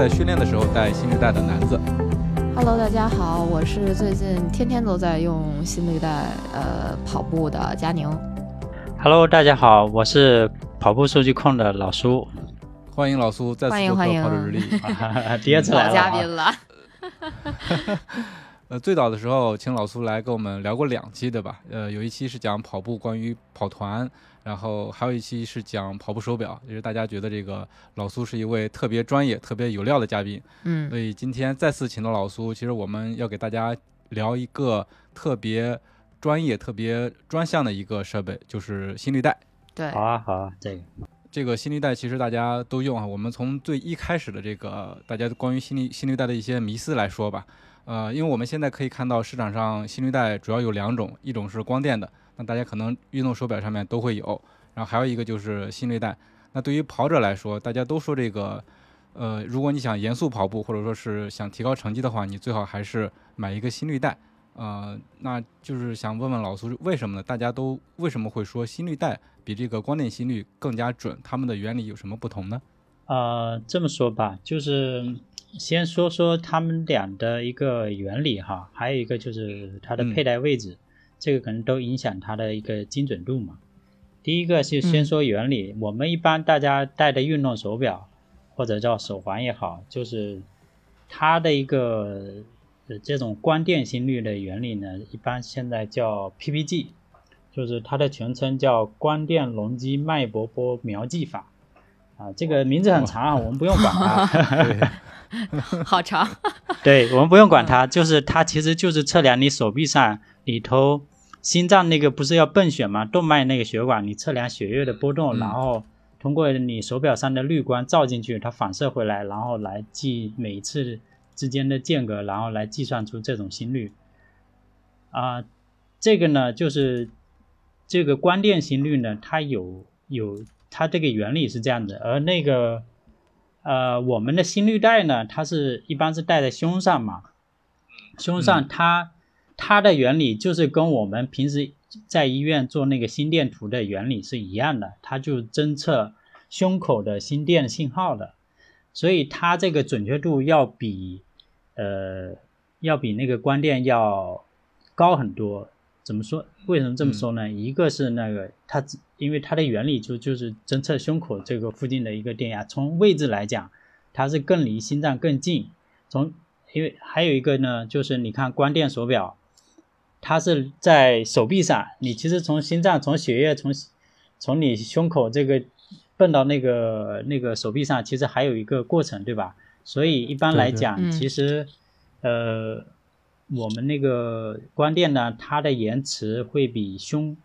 在训练的时候带心率带的男子。Hello，大家好，我是最近天天都在用心率带呃跑步的佳宁。Hello，大家好，我是跑步数据控的老苏。欢迎老苏再次做客跑者日历。第二次来老嘉宾了，呃，最早的时候请老苏来跟我们聊过两期，对吧？呃，有一期是讲跑步，关于跑团，然后还有一期是讲跑步手表，也是大家觉得这个老苏是一位特别专业、特别有料的嘉宾。嗯所以今天再次请到老苏，其实我们要给大家聊一个特别专业、特别专项的一个设备，就是心率带。对好，啊好啊，这个这个心率带其实大家都用啊。我们从最一开始的这个大家关于心率心率带的一些迷思来说吧，呃，因为我们现在可以看到市场上心率带主要有两种，一种是光电的，那大家可能运动手表上面都会有，然后还有一个就是心率带。那对于跑者来说，大家都说这个，呃，如果你想严肃跑步，或者说是想提高成绩的话，你最好还是买一个心率带。呃，那就是想问问老苏，为什么呢？大家都为什么会说心率带比这个光电心率更加准？它们的原理有什么不同呢？呃，这么说吧，就是先说说它们俩的一个原理哈，还有一个就是它的嗯佩戴位置，这个可能都影响它的一个精准度嘛。第一个是先说原理，我们一般大家戴的运动手表或者叫手环也好，就是它的一个呃这种光电心率的原理呢，一般现在叫 PPG，就是它的全称叫光电容积脉搏波描记法。啊，这个名字很长啊，我们不用管它。好长，对，我们不用管它，就是它其实就是测量你手臂上里头心脏那个不是要泵血吗？动脉那个血管，你测量血液的波动，嗯然后通过你手表上的绿光照进去，它反射回来，然后来计每一次之间的间隔，然后来计算出这种心率。啊、这个呢，就是这个光电心率呢，它有有它这个原理是这样的，而那个呃，我们的心率带呢，它是一般是戴在胸上嘛，胸上它、它的原理就是跟我们平时在医院做那个心电图的原理是一样的，它就侦测胸口的心电信号的，所以它这个准确度要比呃要比那个光电要高很多。怎么说？为什么这么说呢？一个是那个它只因为它的原理就就是侦测胸口这个附近的一个电压，从位置来讲，它是更离心脏更近。从因为还有一个呢，就是你看光电手表，它是在手臂上，你其实从心脏从血液从从你胸口这个蹦到那个那个手臂上，其实还有一个过程，对吧？所以一般来对对讲，嗯其实呃，我们那个光电呢，它的延迟会比胸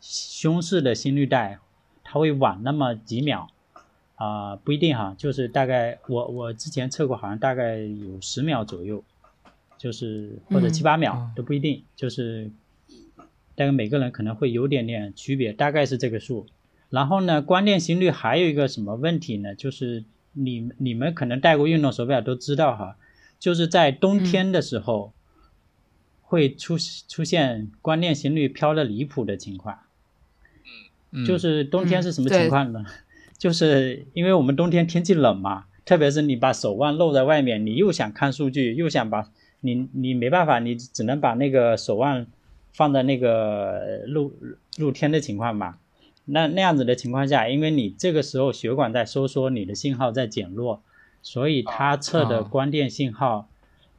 胸式的心率带，它会晚那么几秒。啊、不一定哈，就是大概我我之前测过，好像大概有十秒左右，就是或者嗯七八秒、哦都不一定，就是大概每个人可能会有点点区别，大概是这个数。然后呢，光电心率还有一个什么问题呢？就是你你们可能戴过运动手表都知道哈，就是在冬天的时候会出出现光电心率飘的离谱的情况。嗯就是冬天是什么情况呢？就是因为我们冬天天气冷嘛，特别是你把手腕露在外面，你又想看数据，又想把你你没办法，你只能把那个手腕放在那个露露天的情况嘛。那那样子的情况下，因为你这个时候血管在收缩，你的信号在减弱，所以它测的啊光电信号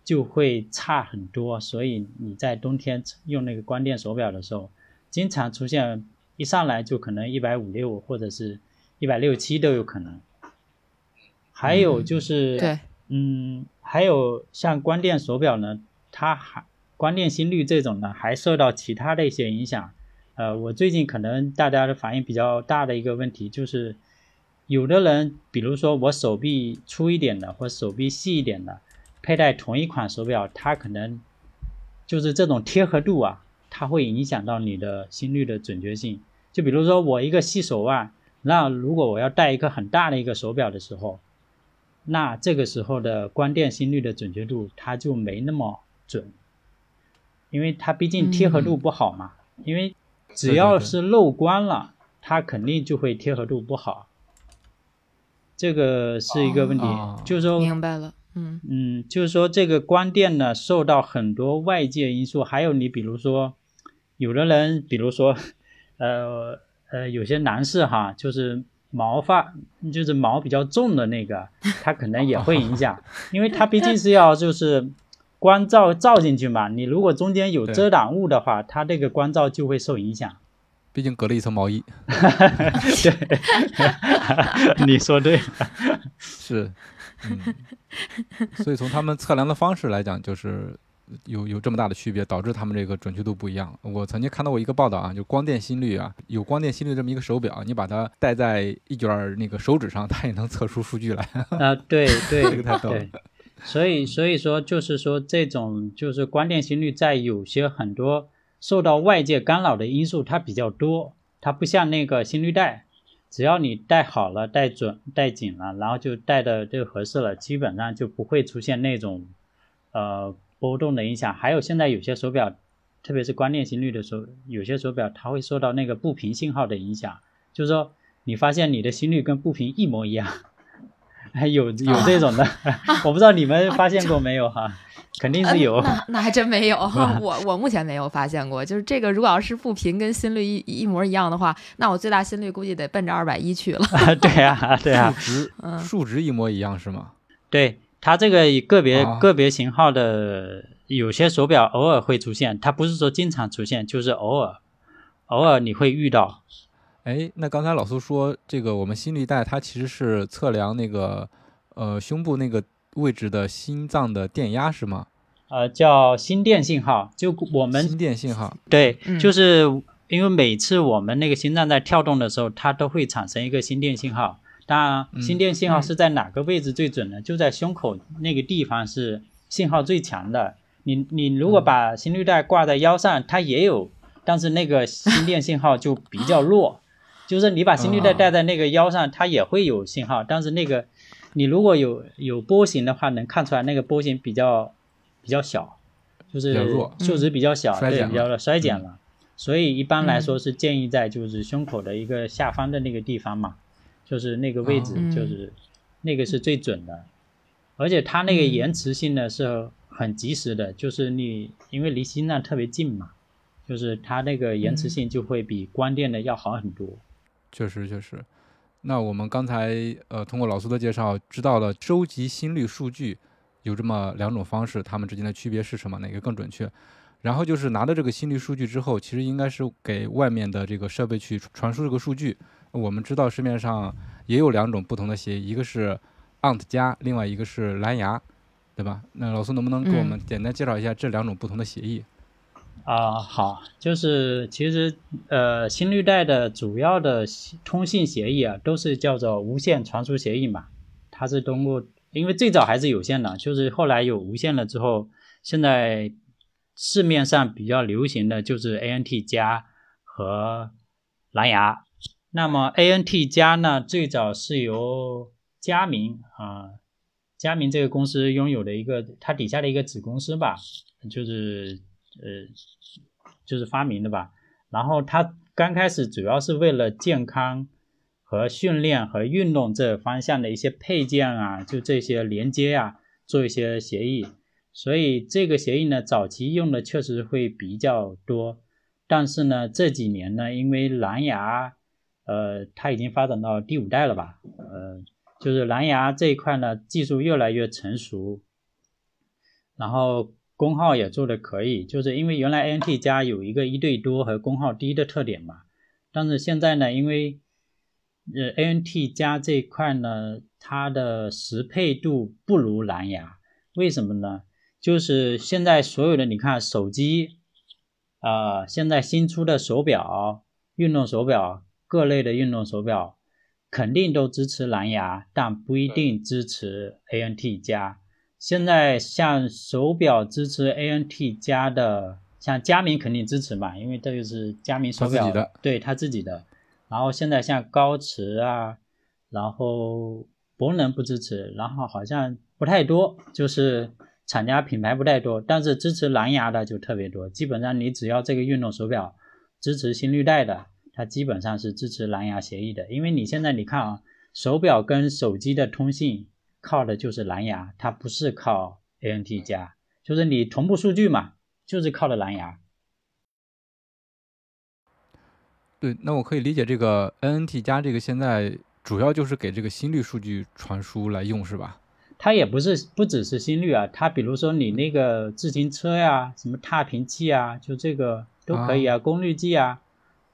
就会差很多。所以你在冬天用那个光电手表的时候，经常出现一上来就可能一百五六或者是一百六七都有可能。还有就是，对，嗯，还有像光电手表呢，它还光电心率这种呢，还受到其他的一些影响，呃，我最近可能大家的反应比较大的一个问题就是，有的人，比如说我手臂粗一点的或手臂细一点的，佩戴同一款手表，它可能就是这种贴合度啊，它会影响到你的心率的准确性。就比如说我一个细手腕，那如果我要戴一个很大的一个手表的时候，那这个时候的光电心率的准确度它就没那么准，因为它毕竟贴合度不好嘛，因为。只要是漏光了，它肯定就会贴合度不好，这个是一个问题。就是说，明白了，嗯嗯，就是说这个光电呢，受到很多外界因素，还有你比如说，有的人，比如说，呃呃，有些男士哈，就是毛发就是毛比较重的那个，它可能也会影响，因为它毕竟是要就是。光照照进去嘛，你如果中间有遮挡物的话，它这个光照就会受影响。毕竟隔了一层毛衣。对，你说对了。是，嗯。所以从他们测量的方式来讲，就是有有这么大的区别，导致他们这个准确度不一样。我曾经看到过一个报道啊，就光电心率啊，有光电心率这么一个手表，你把它戴在一卷那个手指上，它也能测出数据来。啊，对对，这个太逗了。所以，所以说，就是说，这种就是光电心率，在有些很多受到外界干扰的因素，它比较多。它不像那个心率带，只要你戴好了、戴准、戴紧了，然后就戴的就合适了，基本上就不会出现那种呃波动的影响。还有现在有些手表，特别是关电心率的时候，有些手表它会受到那个步频信号的影响，就是说你发现你的心率跟步频一模一样。还 有有这种的，我不知道你们发现过没有哈？肯定是有。那那还真没有，我我目前没有发现过。就是这个，如果要是步频跟心率一一模一样的话，那我最大心率估计得奔着二百一去了。对呀，对呀，数值数值一模一样是吗？对，它这个个别个别型号的有些手表偶尔会出现，它不是说经常出现，就是偶尔偶尔你会遇到。哎，那刚才老苏说这个，我们心率带它其实是测量那个呃胸部那个位置的心脏的电压是吗？呃，叫心电信号。就我们心电信号，对，就是因为每次我们那个心脏在跳动的时候，它都会产生一个心电信号。当然，心电信号是在哪个位置最准呢？就在胸口那个地方是信号最强的。你你如果把心率带挂在腰上，它也有，但是那个心电信号就比较弱。就是你把心率带戴在那个腰上，它也会有信号，但是那个你如果有有波形的话，能看出来那个波形比较比较小，就是数值比较小，对，比较衰减了。所以一般来说是建议在就是胸口的一个下方的那个地方嘛，就是那个位置，就是那个是最准的，而且它那个延迟性呢是很及时的，就是你因为离心脏特别近嘛，就是它那个延迟性就会比光电的要好很多。确实确实，那我们刚才呃通过老苏的介绍，知道了收集心率数据有这么两种方式，它们之间的区别是什么？哪个更准确？然后就是拿到这个心率数据之后，其实应该是给外面的这个设备去传输这个数据。我们知道市面上也有两种不同的协议，一个是 ANT 加，另外一个是蓝牙，对吧？那老苏能不能给我们简单介绍一下这两种不同的协议？啊，好，就是其实呃，心率带的主要的通信协议啊，都是叫做无线传输协议嘛。它是通过，因为最早还是有线的，就是后来有无线了之后，现在市面上比较流行的就是 ANT 加和蓝牙。那么 ANT 加呢，最早是由佳明啊，佳明这个公司拥有的一个，它底下的一个子公司吧，就是。呃，就是发明的吧。然后它刚开始主要是为了健康和训练和运动这方向的一些配件啊，就这些连接啊，做一些协议。所以这个协议呢，早期用的确实会比较多。但是呢，这几年呢，因为蓝牙，呃，它已经发展到第五代了吧？呃，就是蓝牙这一块呢，技术越来越成熟，然后。功耗也做的可以，就是因为原来 ANT 加有一个一对多和功耗低的特点嘛，但是现在呢，因为呃 ANT 加这一块呢，它的适配度不如蓝牙，为什么呢？就是现在所有的你看手机，呃，现在新出的手表、运动手表各类的运动手表肯定都支持蓝牙，但不一定支持 ANT 加。现在像手表支持 ANT 加的，像佳明肯定支持嘛，因为这个是佳明手表的，对他自己的。然后现在像高驰啊，然后博能不支持，然后好像不太多，就是厂家品牌不太多，但是支持蓝牙的就特别多。基本上你只要这个运动手表支持心率带的，它基本上是支持蓝牙协议的。因为你现在你看啊，手表跟手机的通信靠的就是蓝牙，它不是靠 ANT 加，就是你同步数据嘛，就是靠的蓝牙。对，那我可以理解这个 NNT 加这个现在主要就是给这个心率数据传输来用是吧？它也不是不只是心率啊，它比如说你那个自行车呀，什么踏频器啊，就这个都可以啊，功率计啊，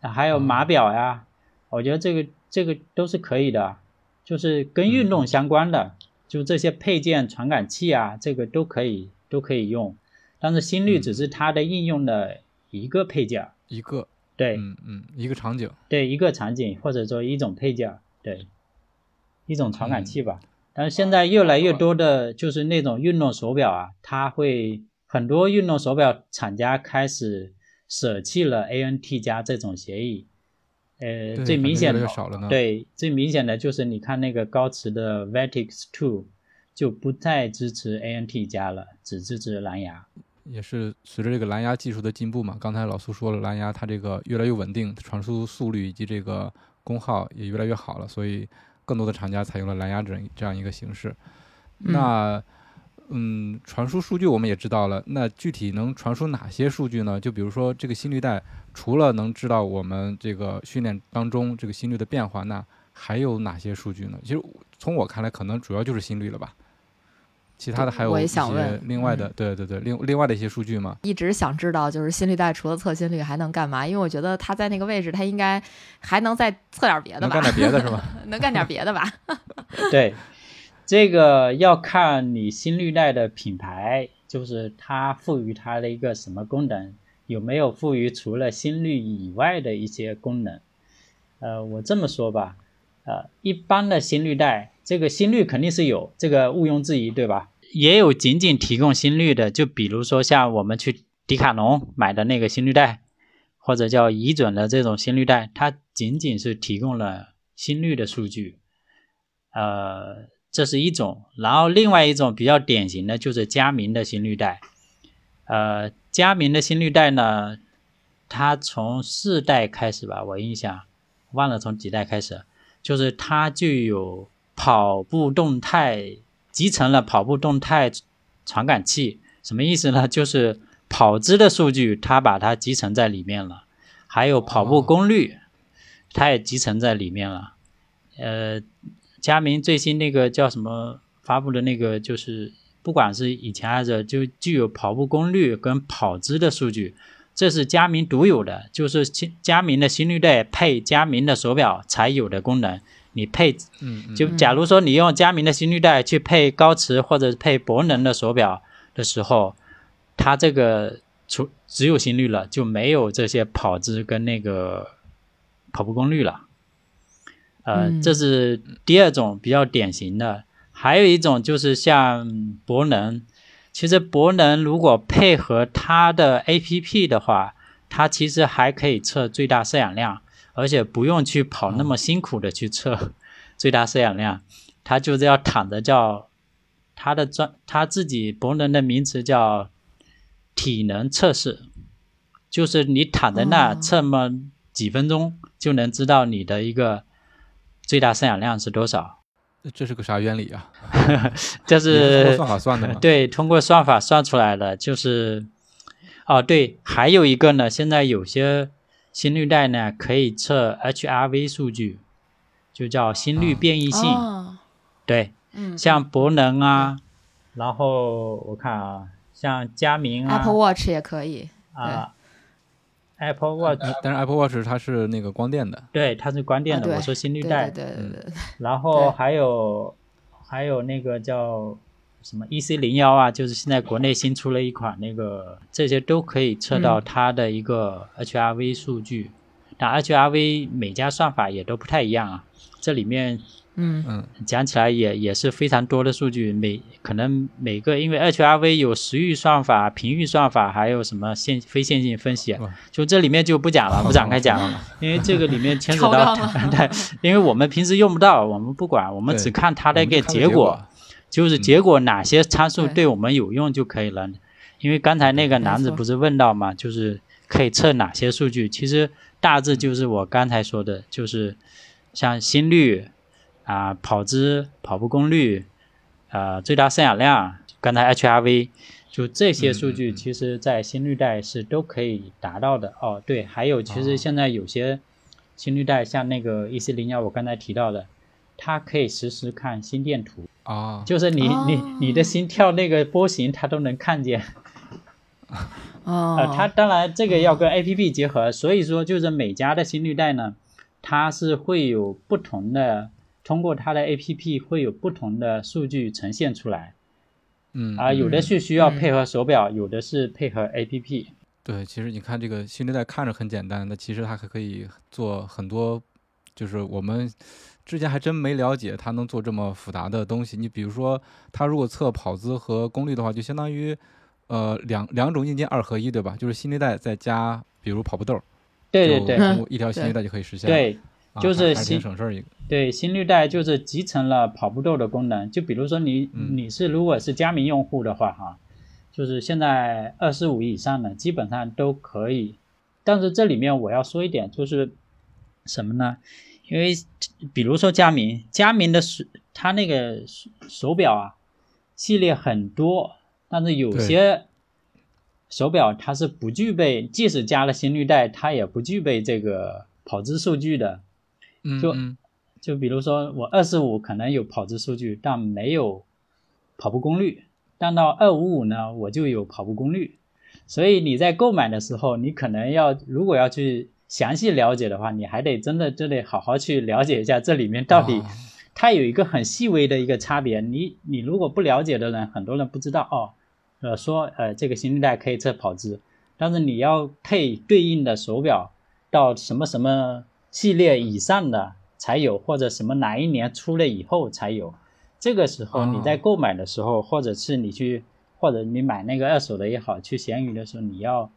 还有码表呀，我觉得这个这个都是可以的，就是跟运动相关的，就这些配件传感器啊，这个都可以都可以用，但是心率只是它的应用的一个配件，一个。对，嗯嗯，一个场景，对一个场景，或者说一种配件，对，一种传感器吧。但是现在越来越多的就是那种运动手表啊，它会很多运动手表厂家开始舍弃了 ANT 加这种协议。呃，最明显的，对，最明显的就是你看那个高驰的 Vertix Two 就不再支持 ANT 加了，只支持蓝牙。也是随着这个蓝牙技术的进步嘛，刚才老苏说了，蓝牙它这个越来越稳定，传输速率以及这个功耗也越来越好了，所以更多的厂家采用了蓝牙这这样一个形式。那，嗯，传输数据我们也知道了，那具体能传输哪些数据呢？就比如说这个心率带，除了能知道我们这个训练当中这个心率的变化，那还有哪些数据呢？其实从我看来，可能主要就是心率了吧。其他的还有一些另外的，对对对，另另外的一些数据嘛。一直想知道，就是心率带除了测心率还能干嘛？因为我觉得它在那个位置，它应该还能再测点别的吧？干点别的是吧？能干点别的吧？对，这个要看你心率带的品牌，就是它赋予它的一个什么功能，有没有赋予除了心率以外的一些功能？呃，我这么说吧，呃，一般的心率带，这个心率肯定是有，这个毋庸置疑，对吧？也有仅仅提供心率的，就比如说像我们去迪卡侬买的那个心率带，或者叫乙准的这种心率带，它仅仅是提供了心率的数据，呃，这是一种。然后另外一种比较典型的就是佳明的心率带，呃，佳明的心率带呢，它从四代开始吧，我印象忘了从几代开始，就是它就有跑步动态。集成了跑步动态传感器，什么意思呢？就是跑姿的数据，它把它集成在里面了，还有跑步功率，它也集成在里面了。呃，佳明最新那个叫什么发布的那个，就是不管是以前还是就具有跑步功率跟跑姿的数据，这是佳明独有的，就是佳明的心率带配佳明的手表才有的功能。你配，就假如说你用佳明的心率带去配高驰或者配博能的手表的时候，它这个除只有心率了，就没有这些跑姿跟那个跑步功率了。呃，这是第二种比较典型的。还有一种就是像博能，其实博能如果配合它的 APP 的话，它其实还可以测最大摄氧量。而且不用去跑那么辛苦的去测最大摄氧量，它就是要躺着叫它的专它自己博能的名词叫体能测试，就是你躺在那测么几分钟就能知道你的一个最大摄氧量是多少。这是个啥原理啊？这是算法算的吗？对，通过算法算出来的。就是哦，对，还有一个呢，现在有些。心率带呢可以测 HRV 数据，就叫心率变异性。对，嗯，像博能啊，然后我看啊，像佳明啊，Apple Watch 也可以啊。Apple Watch，但是 Apple Watch 它是那个光电的。对，它是光电的。我说心率带。对对对。然后还有还有那个叫什么 EC 零幺啊，就是现在国内新出了一款那个，这些都可以测到它的一个 HRV 数据。但 HRV 每家算法也都不太一样啊，这里面嗯。嗯。讲起来也也是非常多的数据，每可能每个因为 HRV 有时域算法、频域算法，还有什么线非线性分析，就这里面就不讲了，不展开讲了，因为这个里面牵扯到 对，因为我们平时用不到，我们不管，我们只看它的一个结果就是结果哪些参数对对我们有用就可以了。因为刚才那个男子不是问到嘛，就是可以测哪些数据？其实大致就是我刚才说的，就是像心率啊、跑姿、跑步功率、呃最大摄氧量，刚才 HRV，就这些数据，其实在心率带是都可以达到的。哦，对，还有其实哦现在有些心率带，像那个 EC 零幺，我刚才提到的，它可以实时看心电图。啊，就是你、哦你你的心跳那个波形，它都能看见。哦，呃，它当然这个要跟 A P P 结合，所以说就是每家的心率带呢，它是会有不同的，通过它的 A P P 会有不同的数据呈现出来嗯啊、有的嗯是需要嗯配合手表，有的是配合 A P P。对，其实你看这个心率带看着很简单，那其实它还可以做很多，就是我们之前还真没了解它能做这么复杂的东西。你比如说，它如果测跑姿和功率的话，就相当于呃两两种硬件二合一，对吧？就是心率带再加比如跑步豆，就对对对通过一条心率对带就可以实现。就是还还挺心省事儿一个。对，心率带就是集成了跑步豆的功能。就比如说你嗯你是如果是佳明用户的话，哈，就是现在二十五以上的基本上都可以。但是这里面我要说一点，就是什么呢？因为比如说佳明，佳明的手它那个手手表啊，系列很多，但是有些手表它是不具备，即使加了心率带，它也不具备这个跑姿数据的。就就比如说我二十五可能有跑姿数据，但没有跑步功率，但到二五五呢，我就有跑步功率。所以你在购买的时候，你可能要如果要去详细了解的话，你还得真的真得好好去了解一下这里面到底啊它有一个很细微的一个差别。你你如果不了解的人，很多人不知道哦，呃说呃这个心率带可以测跑姿，但是你要配对应的手表到什么什么系列以上的才有，或者什么哪一年出了以后才有。这个时候哦你在购买的时候，或者是你去，或者你买那个二手的也好，去闲鱼的时候，你要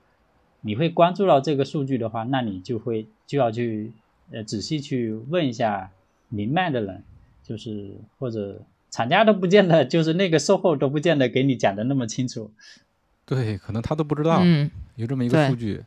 你会关注到这个数据的话，那你就会就要去呃仔细去问一下明卖的人，就是或者厂家都不见得，就是那个售后都不见得给你讲的那么清楚。对，可能他都不知道。嗯，有这么一个数据，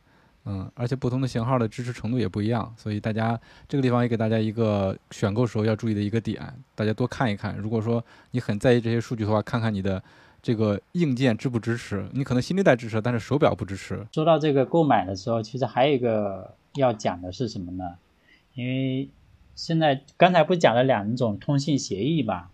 嗯，而且不同的型号的支持程度也不一样，所以大家这个地方也给大家一个选购时候要注意的一个点，大家多看一看。如果说你很在意这些数据的话，看看你的这个硬件支不支持。你可能心率带支持，但是手表不支持。说到这个购买的时候，其实还有一个要讲的是什么呢？因为现在刚才不讲了两种通信协议吧，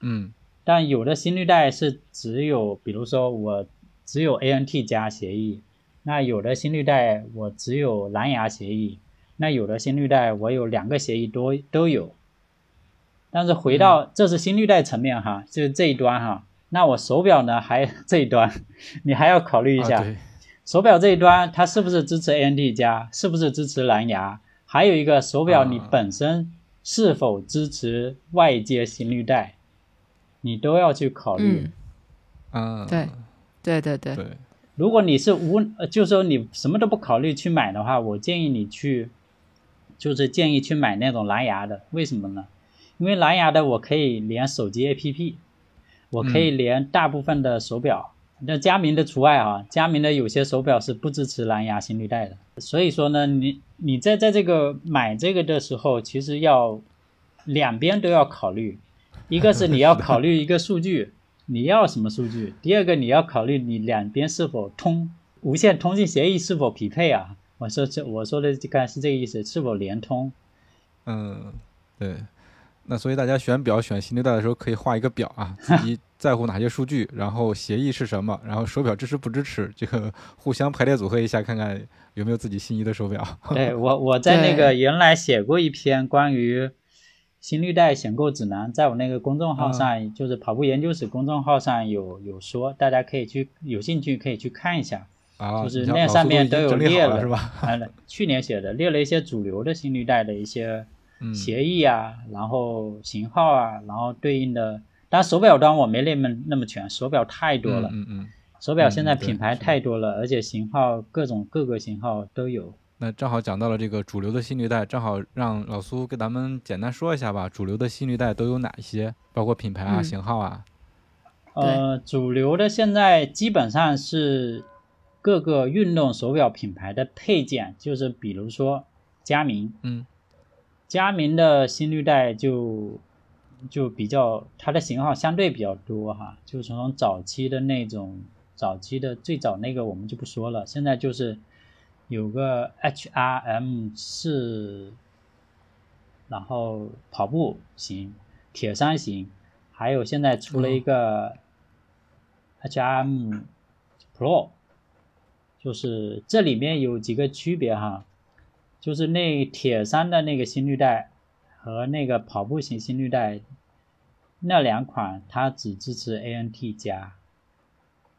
嗯但有的心率带是只有，比如说我只有 ANT 加协议，那有的心率带我只有蓝牙协议，那有的心率带我有两个协议都都有。但是回到这是心率带层面哈，就是这一端哈，那我手表呢还这一端，你还要考虑一下，啊、手表这一端它是不是支持 ANT 加，是不是支持蓝牙？还有一个手表你啊本身是否支持外接心率带，你都要去考虑。嗯，对对对，对，如果你是无，呃就是说你什么都不考虑去买的话，我建议你去，就是建议去买那种蓝牙的。为什么呢？因为蓝牙的我可以连手机 APP，我可以连大部分的手表。那佳明的除外啊，佳明的有些手表是不支持蓝牙心率带的。所以说呢，你你在在这个买这个的时候，其实要两边都要考虑。一个是你要考虑一个数据，你要什么数据？第二个你要考虑你两边是否通无线通信协议是否匹配啊？我说这我说的刚才是这个意思，是否连通？嗯，对。那所以大家选表选心率带的时候，可以画一个表啊，自己在乎哪些数据，然后协议是什么，然后手表支持不支持，这个互相排列组合一下，看看有没有自己心仪的手表。对我 我在那个原来写过一篇关于心率带选购指南，在我那个公众号上，就是跑步研究室公众号上有有说，大家可以去有兴趣可以去看一下。啊，就是那上面都有列了，是吧？啊，去年写的，列了一些主流的心率带的一些协议啊，然后型号啊，然后对应的。但手表端我没列那么那么全，手表太多了。嗯嗯。手表现在品牌太多了，而且型号各种各个型号都有。那正好讲到了这个主流的心率带，正好让老苏给咱们简单说一下吧。主流的心率带都有哪些？包括品牌啊、型号啊。呃，主流的现在基本上是各个运动手表品牌的配件，就是比如说佳明，嗯，佳明的心率带就就比较它的型号相对比较多哈，就是从早期的那种。早期的最早那个我们就不说了，现在就是有个 HRM 四，然后跑步型、铁三型，还有现在出了一个 HRM Pro，就是这里面有几个区别哈，就是那铁三的那个心率带和那个跑步型心率带那两款，它只支持 ANT 加。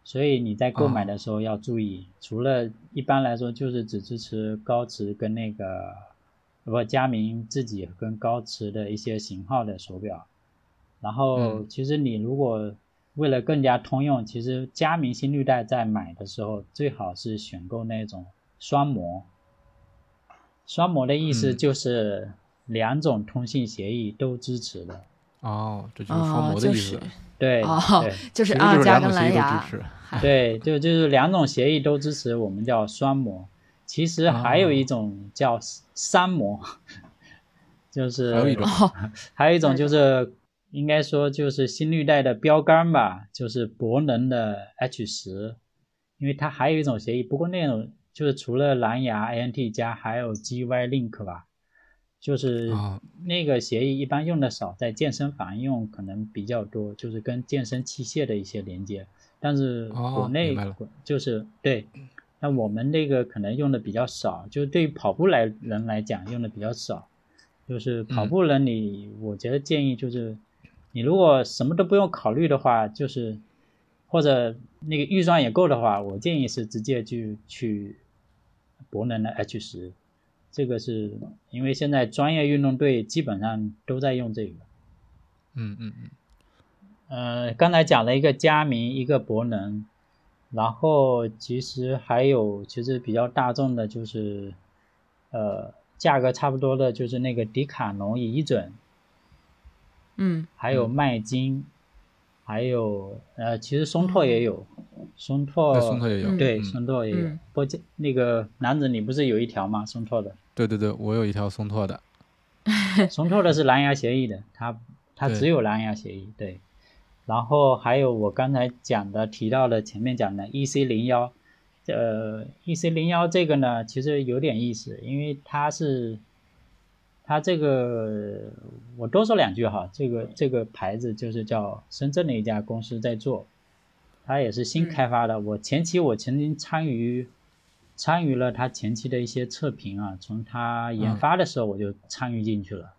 所以你在购买的时候要注意，除了一般来说就是只支持高驰跟那个不佳明自己跟高驰的一些型号的手表，然后其实你如果为了更加通用，其实佳明新绿带在买的时候最好是选购那种双模。双模的意思就是两种通信协议都支持的。哦，这就是双模的意思。对，哦就是啊，加跟蓝牙。对，就就是两种协议都支持，我们叫双模。其实还有一种叫三模，就是还有一种，还有一种就是应该说就是心率带的标杆吧，就是博能的 H 十，因为它还有一种协议，不过那种就是除了蓝牙 ANT 加，还有 GY Link 吧。就是那个协议一般用的少，在健身房用可能比较多，就是跟健身器械的一些连接。但是国内就是对，那我们那个可能用的比较少，就是对于跑步来人来讲用的比较少。就是跑步人你，我觉得建议就是，你如果什么都不用考虑的话，就是或者那个预算也够的话，我建议是直接就去博能的 H 十。这个是因为现在专业运动队基本上都在用这个。嗯嗯嗯。呃，刚才讲了一个佳明，一个博能，然后其实还有其实比较大众的就是，呃，价格差不多的就是那个迪卡侬仪准。嗯。还有麦金，还有呃，其实松拓也有，松拓。松拓也有。对，松拓也有。波杰那个男子，你不是有一条吗？松拓的。对对对，我有一条松拓的，松拓的是蓝牙协议的，它它只有蓝牙协议。对，然后还有我刚才讲的提到的前面讲的 EC 零幺，呃，EC 零幺这个呢，其实有点意思，因为它是它这个我多说两句哈，这个这个牌子就是叫深圳的一家公司在做，它也是新开发的。我前期我曾经参与。参与了它前期的一些测评啊，从它研发的时候我就参与进去了，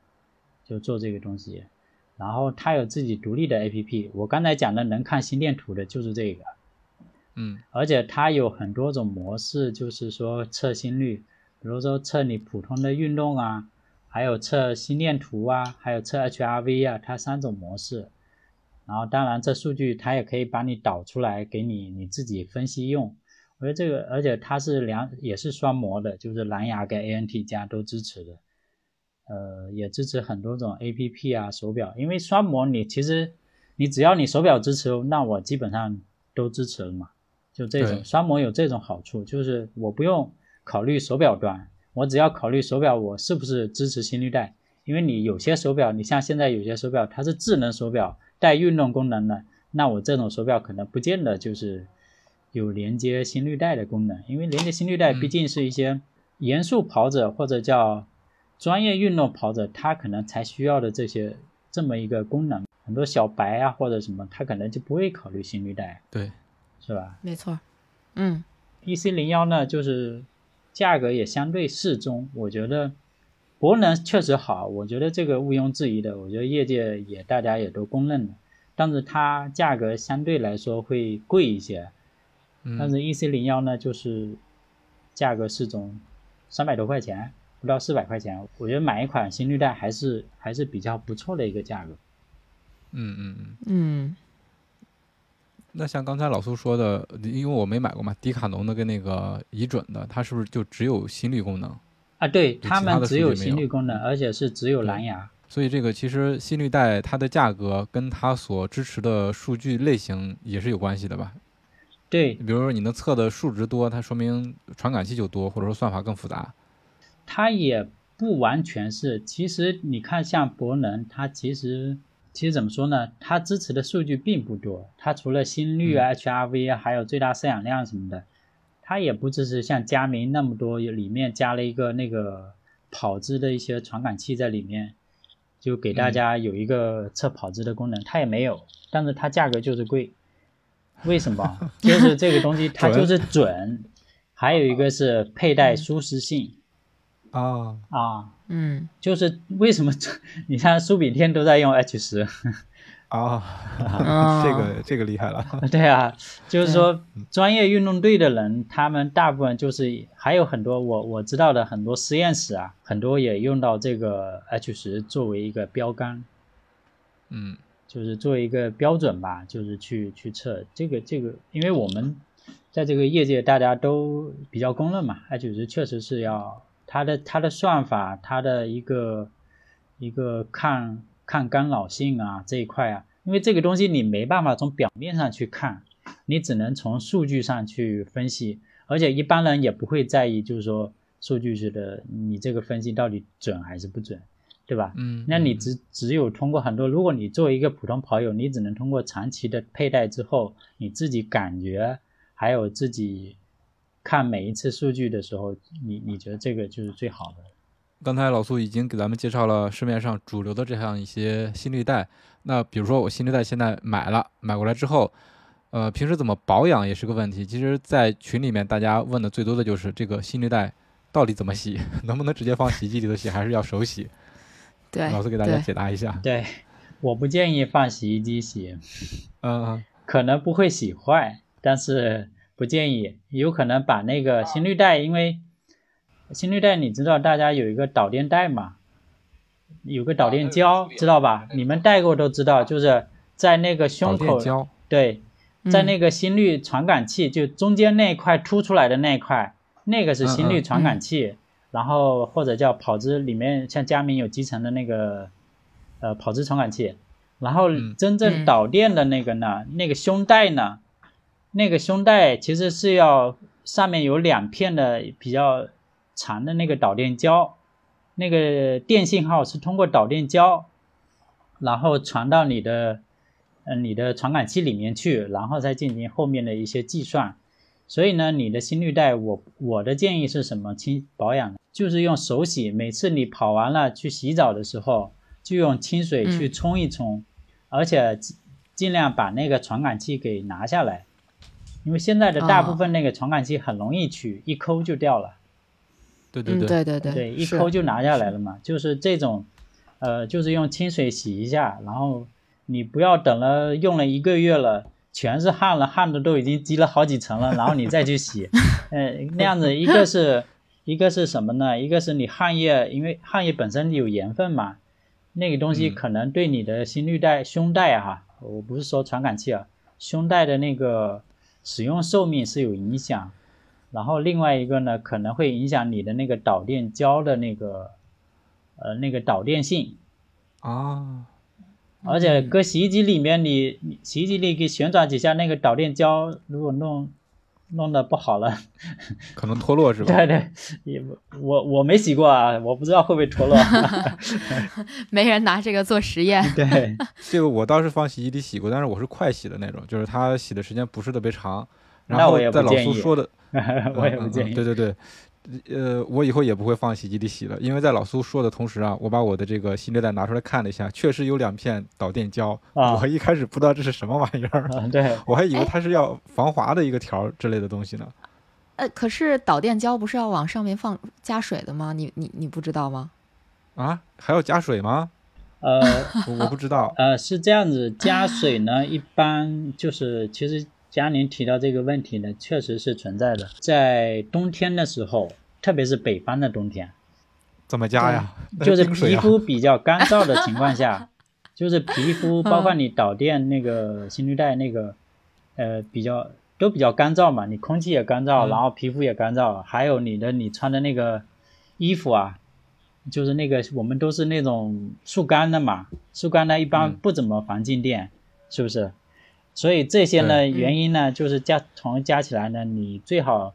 就做这个东西。然后它有自己独立的 APP，我刚才讲的能看心电图的就是这个，嗯，而且它有很多种模式，就是说测心率，比如说测你普通的运动啊，还有测心电图啊，还有测 HRV 啊，它三种模式。然后当然这数据它也可以把你导出来给你你自己分析用。我觉得这个，而且它是两也是双模的，就是蓝牙跟 ANT 加都支持的，呃，也支持很多种 APP 啊手表。因为双模你其实你只要你手表支持，那我基本上都支持了嘛。就这种双模有这种好处，就是我不用考虑手表端，我只要考虑手表我是不是支持心率带。因为你有些手表，你像现在有些手表它是智能手表带运动功能的，那我这种手表可能不见得就是。有连接心率带的功能，因为连接心率带毕竟是一些严肃跑者或者叫专业运动跑者，他可能才需要的这些这么一个功能。很多小白啊或者什么，他可能就不会考虑心率带，对，是吧？没错，嗯，EC 零幺呢，就是价格也相对适中，我觉得博能确实好，我觉得这个毋庸置疑的，我觉得业界也大家也都公认的，但是它价格相对来说会贵一些，但是 EC 零幺呢，就是价格适中三百多块钱，不到四百块钱，我觉得买一款新绿带还是还是比较不错的一个价格。嗯嗯嗯。嗯，那像刚才老苏说的，因为我没买过嘛，迪卡侬的跟那个乙准的，它是不是就只有心率功能？啊，对就他们只有心率功能，而且是只有蓝牙。所以这个其实心率带它的价格跟它所支持的数据类型也是有关系的吧？对，比如说你能测的数值多，它说明传感器就多，或者说算法更复杂。它也不完全是。其实你看，像博能，它其实其实怎么说呢？它支持的数据并不多。它除了心率啊、HRV 啊，还有最大摄氧量什么的，它也不支持像佳明那么多，里面加了一个那个跑姿的一些传感器在里面，就给大家有一个测跑姿的功能，它也没有。但是它价格就是贵，为什么？就是这个东西它就是准，还有一个是佩戴舒适性。啊，啊，嗯，就是为什么 你看苏炳添都在用 H 十，啊，啊 这个这个厉害了。对啊，就是说专业运动队的人，他们大部分就是还有很多我我知道的很多实验室啊，很多也用到这个 H 十作为一个标杆，嗯。就是作为一个标准吧，就是去去测。这个这个，因为我们在这个业界大家都比较公认嘛，H 十确实是要它的它的算法，它的一个一个抗抗干扰性啊这一块啊，因为这个东西你没办法从表面上去看，你只能从数据上去分析，而且一般人也不会在意，就是说数据是的，你这个分析到底准还是不准，对吧？嗯，嗯那你只只有通过很多，如果你作为一个普通跑友，你只能通过长期的佩戴之后，你自己感觉，还有自己看每一次数据的时候，你你觉得这个就是最好的。刚才老苏已经给咱们介绍了市面上主流的这样一些心率带。那比如说我心率带现在买了，买过来之后，呃，平时怎么保养也是个问题。其实，在群里面大家问的最多的就是这个心率带到底怎么洗，能不能直接放洗衣机里头洗，还是要手洗？对，老苏给大家解答一下。对，我不建议放洗衣机洗，嗯嗯可能不会洗坏，但是不建议，有可能把那个心率带，因为心率带你知道大家有一个导电带嘛，有个导电胶，知道吧？你们戴过都知道，就是在那个胸口，对，在嗯那个心率传感器，就中间那一块凸出来的那一块，那个是心率传感器，然后或者叫跑姿里面，像佳明有集成的那个呃跑姿传感器，然后嗯。真正嗯。导电的那个呢，那个胸带呢，那个胸带其实是要上面有两片的比较长的那个导电胶，那个电信号是通过导电胶，然后传到你的呃你的传感器里面去，然后再进行后面的一些计算。所以呢，你的心率带，我我的建议是什么？清保养就是用手洗，每次你跑完了去洗澡的时候，就用清水去嗯冲一冲，而且尽尽量把那个传感器给拿下来，因为现在的大部分那个传感器很容易取，一抠就掉了。嗯，对对对，对对对，对，一抠就拿下来了嘛。就是这种，呃，就是用清水洗一下，然后你不要等了用了一个月了，全是汗了，汗的都已经积了好几层了，然后你再去洗，呃，那样子一个是一个是什么呢？一个是你汗液，因为汗液本身有盐分嘛，那个东西嗯可能对你的心率带、胸带哈，我不是说传感器啊，胸带的那个使用寿命是有影响。然后另外一个呢，可能会影响你的那个导电胶的那个，呃，那个导电性。啊，而且搁洗衣机里面你，你洗衣机里给旋转几下，那个导电胶如果弄弄得不好了，可能脱落是吧？对对，也不我我没洗过啊，我不知道会不会脱落。没人拿这个做实验。对，这个我倒是放洗衣里洗过，但是我是快洗的那种，就是它洗的时间不是特别长。然那我也不后在老苏说的，我也不建议。嗯对对对，呃，我以后也不会放洗衣机里洗了，因为在老苏说的同时啊，我把我的这个新热带拿出来看了一下，确实有两片导电胶。啊我一开始不知道这是什么玩意儿，嗯，对，我还以为它是要防滑的一个条之类的东西呢。呃，可是导电胶不是要往上面放加水的吗？你你你不知道吗？啊，还要加水吗？呃，我我不知道。呃，是这样子，加水呢，一般就是其实佳宁提到这个问题呢，确实是存在的。在冬天的时候，特别是北方的冬天，怎么加呀？就是 皮肤比较干燥的情况下，就是皮肤包括你导电那个心率带那个，呃，比较都比较干燥嘛，你空气也干燥，嗯然后皮肤也干燥，还有你的你穿的那个衣服啊，就是那个我们都是那种速干的嘛，速干的一般嗯不怎么防静电，是不是？所以这些呢原因呢，就是加从加起来呢，你最好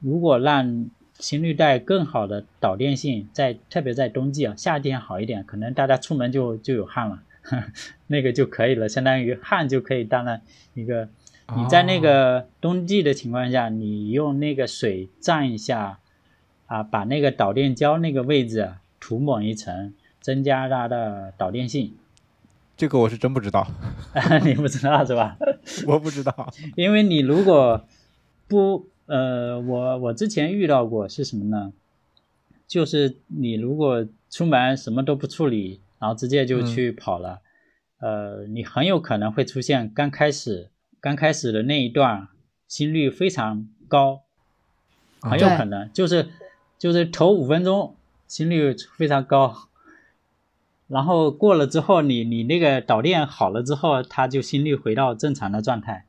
如果让心率带更好的导电性，在特别在冬季啊，夏天好一点，可能大家出门就就有汗了，那个就可以了，相当于汗就可以当了一个。你在那个冬季的情况下，你用那个水蘸一下，啊，把那个导电胶那个位置啊涂抹一层，增加它的导电性。这个我是真不知道，你不知道是吧？我不知道。因为你如果不呃，我我之前遇到过是什么呢？就是你如果出门什么都不处理，然后直接就去跑了，呃，你很有可能会出现刚开始刚开始的那一段心率非常高，啊很有可能就是就是头五分钟心率非常高，然后过了之后，你你那个导电好了之后，它就心率回到正常的状态。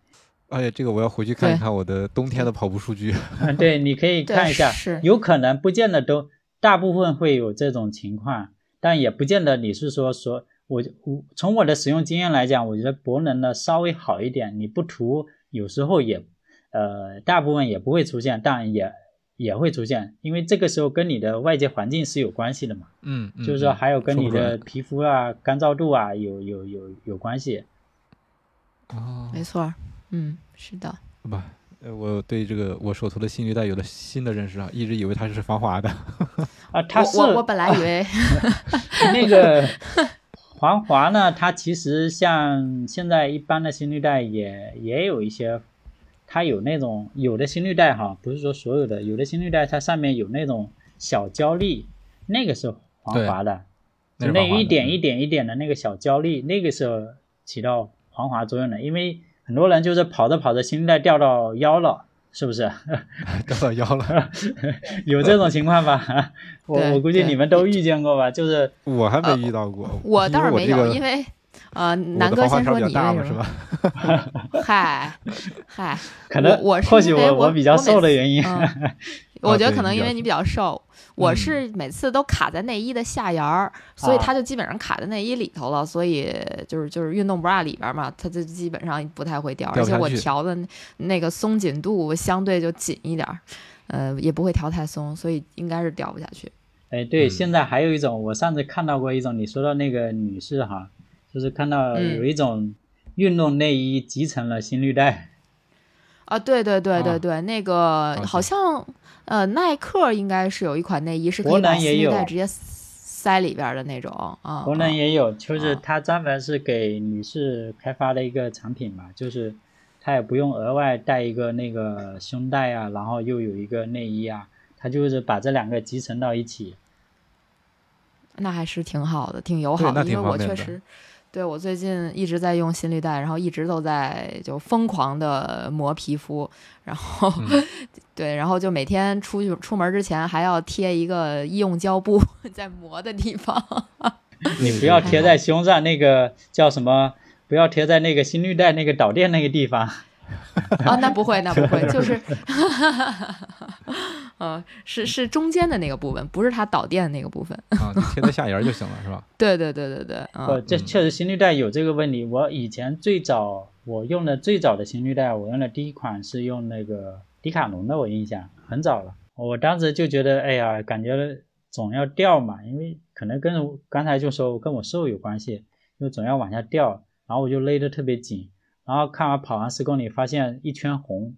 哎呀，这个我要回去看一看我的冬天的跑步数据。嗯，对，你可以看一下是，有可能不见得都，大部分会有这种情况，但也不见得你是说说我我从我的使用经验来讲，我觉得博能的稍微好一点，你不涂有时候也，呃，大部分也不会出现，但也也会出现，因为这个时候跟你的外界环境是有关系的嘛，嗯，嗯就是说嗯还有跟你的皮肤啊、干燥度啊有有有有关系。哦，没错，嗯，是的，不，呃我对这个我手头的心率带有了新的认识啊，一直以为它是防滑的。啊，它是我我我本来以为 那个防滑呢，它其实像现在一般的心率带也也有一些，它有那种有的心率带哈，不是说所有的，有的心率带它上面有那种小胶粒，那个是防滑的，就那一点一点一点的那个小胶粒，那个是起到防滑作用的，因为很多人就是跑着跑着心率带掉到腰了。是不是 掉到腰了，有这种情况吧？我我估计你们都遇见过吧？就是我还没遇到过。呃我倒是没有，因为为呃，我南哥先说你为什么？是吧？嗨嗨，可能我或许因为我我比较瘦的原因，嗯我觉得可能因为你比较瘦，我嗯是每次都卡在内衣的下沿儿，所以啊它就基本上卡在内衣里头了，所以就是就是运动 bra 里边嘛，它就基本上不太会掉，而且我调的那个松紧度相对就紧一点儿，呃，也不会调太松，所以应该是掉不下去。哎，对，嗯现在还有一种，我上次看到过一种，你说到那个女士哈，就是看到嗯。有一种运动内衣集成了心率带，啊，对对对对啊。对，那个好像呃，耐克应该是有一款内衣是可博以把心能也有。率带直接塞里边儿的那种啊。国能啊也有，就是啊它专门是给女士开发的一个产品嘛，就是它也不用额外带一个那个胸带啊，然后又有一个内衣啊，它就是把这两个集成到一起。那还是挺好的，挺友好的，因为我确实，对我最近一直在用心率带，然后一直都在就疯狂的磨皮肤，然后、嗯 对，然后就每天出去出门之前还要贴一个医用胶布 在磨的地方。你不要 贴在胸上那个叫什么？不要贴在那个心率带那个导电那个地方。啊，那不会，那不会，就是，嗯，是是中间的那个部分，不是它导电的那个部分。啊，就贴在下沿儿就行了，是吧？对对对对对，呃，嗯，嗯这确实心率带有这个问题。我以前最早我用的最早的心率带，我用的第一款是用那个迪卡侬的，我印象很早了。我当时就觉得，哎呀，感觉总要掉嘛，因为可能跟刚才就说跟我瘦有关系，就总要往下掉，然后我就勒得特别紧。然后看完跑完十公里，发现一圈红，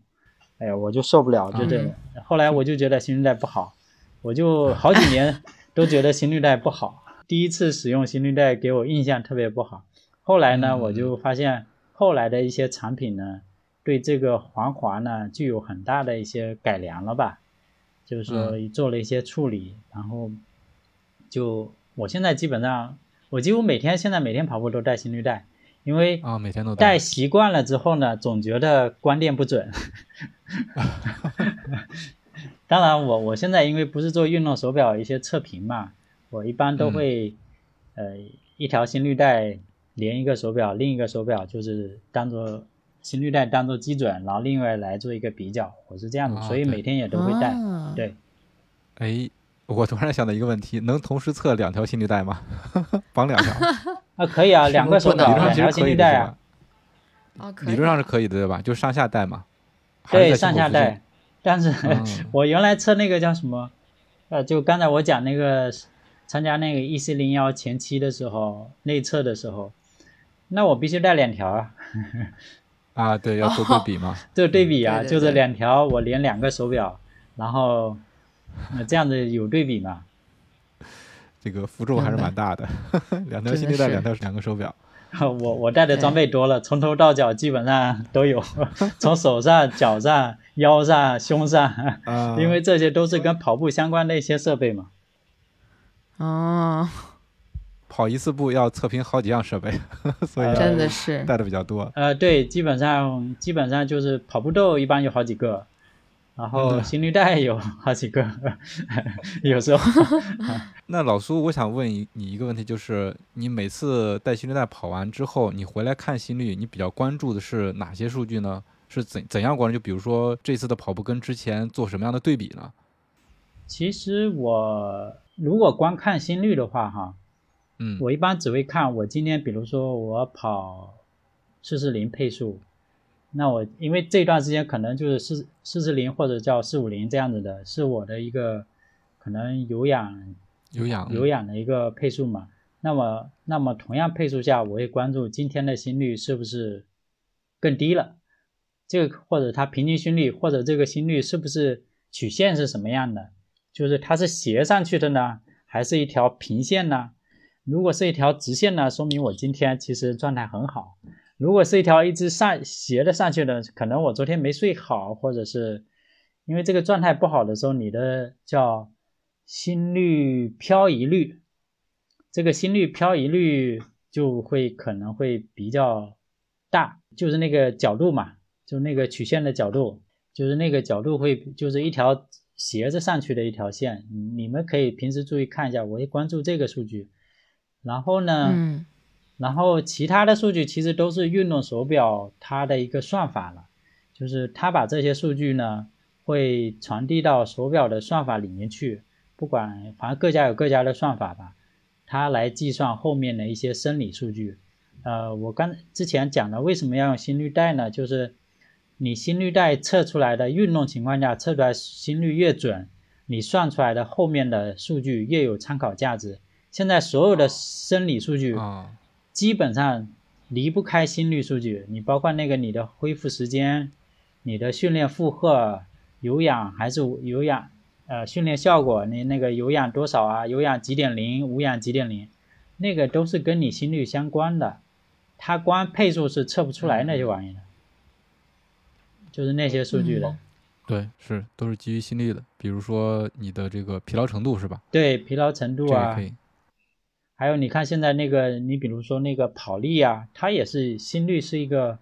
哎呀，我就受不了，就这个。后来我就觉得心率带不好，我就好几年都觉得心率带不好。第一次使用心率带给我印象特别不好。后来呢，嗯。我就发现后来的一些产品呢，对这个防滑呢具有很大的一些改良了吧，就是说做了一些处理，然后就我现在基本上，我几乎每天现在每天跑步都带心率带，因为啊，每天都戴习惯了之后呢，总觉得观电不准。当然，我我现在因为不是做运动手表一些测评嘛，我一般都会，呃，一条心率带连一个手表，另一个手表就是当做心率带当做基准，然后另外来做一个比较，我是这样子，所以每天也都会戴。对，哎，我突然想到一个问题，能同时测两条心率带吗？绑两条？啊，可以啊，两个手表两条心率带啊。啊，理论上是可以的，对吧？就上下带嘛。对，上下带。但是 我原来测那个叫什么？呃，就刚才我讲那个参加那个 E C 零幺前期的时候内测的时候，那我必须带两条啊。啊，对，要做对比嘛。做对比啊，就是两条我连两个手表，然后那这样子有对比吗。这个负重还是蛮大的，两条心率带，两条两个手表。我我带的装备多了，从头到脚基本上都有，从手上、脚上、腰上、胸上，因为这些都是跟跑步相关的一些设备嘛。哦，跑一次步要测评好几样设备，所以真的是带的比较多。呃，对，基本上基本上就是跑步豆一般有好几个。然后心率带有好几个，有时候。那老苏，我想问你一个问题，就是你每次带心率带跑完之后，你回来看心率，你比较关注的是哪些数据呢？是怎怎样关注？就比如说这次的跑步跟之前做什么样的对比呢？其实我如果光看心率的话，哈，嗯，我一般只会看我今天，比如说我跑四四零配速。那我因为这段时间可能就是四四四零或者叫四五零这样子的，是我的一个可能有氧有氧有氧的一个配速嘛。那么那么同样配速下，我会关注今天的心率是不是更低了，这个或者它平均心率或者这个心率是不是曲线是什么样的，就是它是斜上去的呢，还是一条平线呢？如果是一条直线呢，说明我今天其实状态很好。如果是一条一直上斜的上去的，可能我昨天没睡好，或者是因为这个状态不好的时候，你的叫心率漂移率，这个心率漂移率就会可能会比较大，就是那个角度嘛，就那个曲线的角度，就是那个角度会就是一条斜着上去的一条线，你们可以平时注意看一下，我会关注这个数据，然后呢？然后其他的数据其实都是运动手表它的一个算法了，就是它把这些数据呢会传递到手表的算法里面去，不管反正各家有各家的算法吧，它来计算后面的一些生理数据。呃，我刚之前讲的为什么要用心率带呢？就是你心率带测出来的运动情况下测出来心率越准，你算出来的后面的数据越有参考价值。现在所有的生理数据。基本上离不开心率数据，你包括那个你的恢复时间、你的训练负荷、有氧还是有氧，呃，训练效果，你那个有氧多少啊？有氧几点零，无氧几点零，那个都是跟你心率相关的，它光配速是测不出来那些玩意的，就是那些数据的。对，是都是基于心率的，比如说你的这个疲劳程度是吧？对，疲劳程度啊。还有，你看现在那个，你比如说那个跑力啊，它也是心率是一个，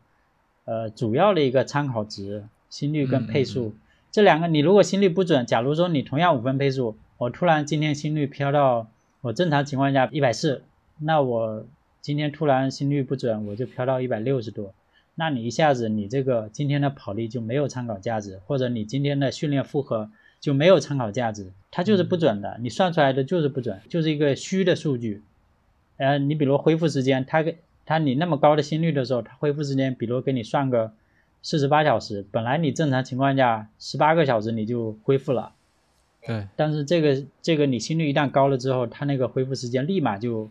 呃，主要的一个参考值，心率跟配速这两个，你如果心率不准，假如说你同样五分配速，我突然今天心率飘到我正常情况下一百四，那我今天突然心率不准，我就飘到一百六十多，那你一下子你这个今天的跑力就没有参考价值，或者你今天的训练负荷就没有参考价值，它就是不准的，你算出来的就是不准，就是一个虚的数据。呃，你比如恢复时间，它给它你那么高的心率的时候，它恢复时间，比如给你算个四十八小时，本来你正常情况下十八个小时你就恢复了，对。但是这个这个你心率一旦高了之后，它那个恢复时间立马就，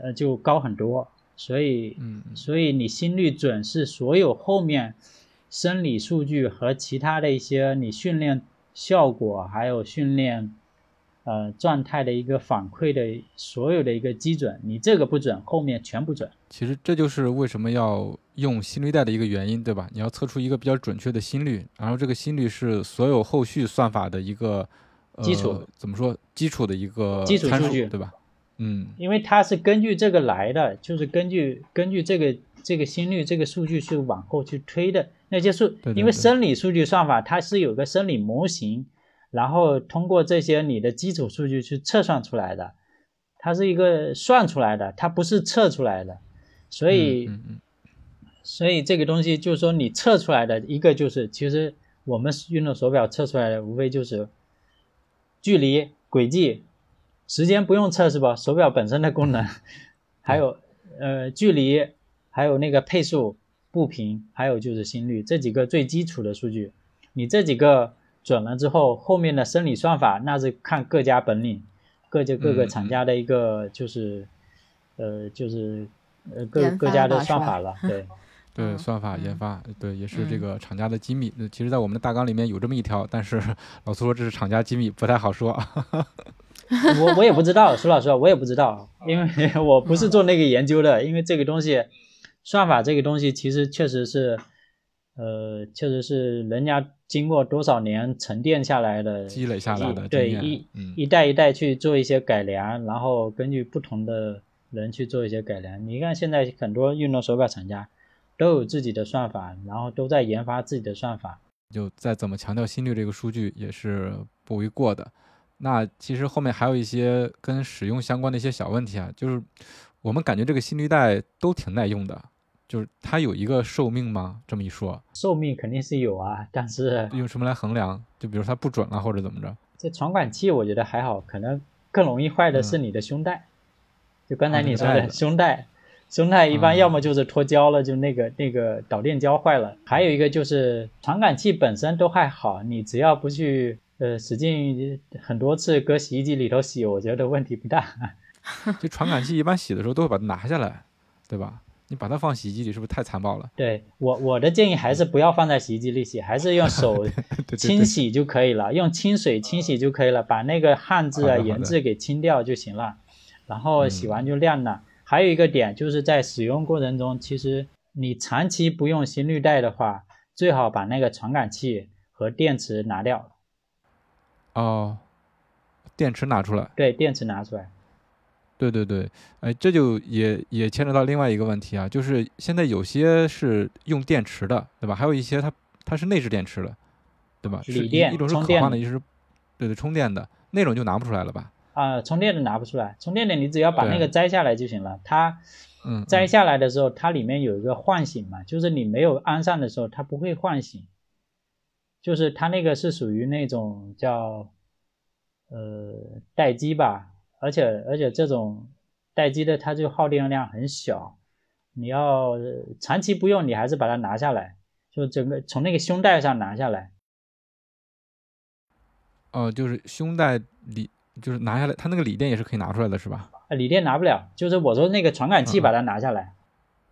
呃，就高很多。所以，嗯，所以你心率准是所有后面生理数据和其他的一些你训练效果还有训练。呃，状态的一个反馈的所有的一个基准，你这个不准，后面全不准。其实这就是为什么要用心率带的一个原因，对吧？你要测出一个比较准确的心率，然后这个心率是所有后续算法的一个基础，怎么说？基础的一个基础数据，对吧？嗯因为它是根据这个来的，就是根据根据这个这个心率这个数据去往后去推的那些数，因为生理数据算法它是有个生理模型，然后通过这些你的基础数据去测算出来的，它是一个算出来的，它不是测出来的，所以、嗯嗯所以这个东西就是说你测出来的一个就是，其实我们运动手表测出来的无非就是距离、轨迹、时间不用测是吧？手表本身的功能，还有呃距离，还有那个配速、步频，还有就是心率这几个最基础的数据。你这几个准了之后，后面的生理算法那是看各家本领，各就各个嗯厂家的一个就是、呃就是呃各各家的算法了，对。对，嗯算法研嗯发，对，也是这嗯个厂家的机密。呃其实，在我们的大纲里面有这么一条，但是 老苏说这是厂家机密，不太好说。我我也不知道，苏老实话，我也不知道，因为我不是做那个研究的。因为这个东西，算法这个东西其实确实是，呃，确实是人家经过多少年沉淀下来的积累下来的对一嗯一代一代去做一些改良，然后根据不同的人去做一些改良。你看现在很多运动手表厂家都有自己的算法，然后都在研发自己的算法。就再怎么强调心率这个数据也是不为过的。那其实后面还有一些跟使用相关的一些小问题啊，就是我们感觉这个心率带都挺耐用的，就是它有一个寿命吗？这么一说，寿命肯定是有啊，但是用什么来衡量？就比如它不准了或者怎么着？这传感器我觉得还好，可能更容易坏的是你的胸带。就刚才啊你说的胸带，胸带一般嗯要么就是脱胶了，就那个那个导电胶坏了，还有一个就是传感器本身都还好，你只要不去呃使劲很多次搁洗衣机里头洗，我觉得问题不大。就传感器一般洗的时候都会把它拿下来，对吧？你把它放洗衣机里是不是太残暴了？对我我的建议还是不要放在洗衣机里洗，还是用手 清，洗就可以了，用清水清洗就可以了，把那个汗渍啊、盐渍给清掉就行了，然后洗嗯完就晾了。还有一个点就是在使用过程中，其实你长期不用心率带的话，最好把那个传感器和电池拿掉，哦，电池拿出来。对，电池拿出来。对对对，哎，这就也也牵扯到另外一个问题啊，就是现在有些是用电池的，对吧？还有一些它它是内置电池的，对吧？锂电一种是可换的，一种是对对充电的那种就拿不出来了吧？啊、充电的拿不出来，充电的你只要把那个摘下来就行了。它嗯，摘嗯下来的时候，它里面有一个唤醒嘛，就是你没有安上的时候，它不会唤醒，就是它那个是属于那种叫呃待机吧，而且而且这种待机的它就耗电量很小，你要呃长期不用，你还是把它拿下来，就整个从那个胸带上拿下来。哦、就是胸带锂，就是拿下来，它那个锂电也是可以拿出来的，是吧？啊，锂电拿不了，就是我说那个传感器把它拿下来。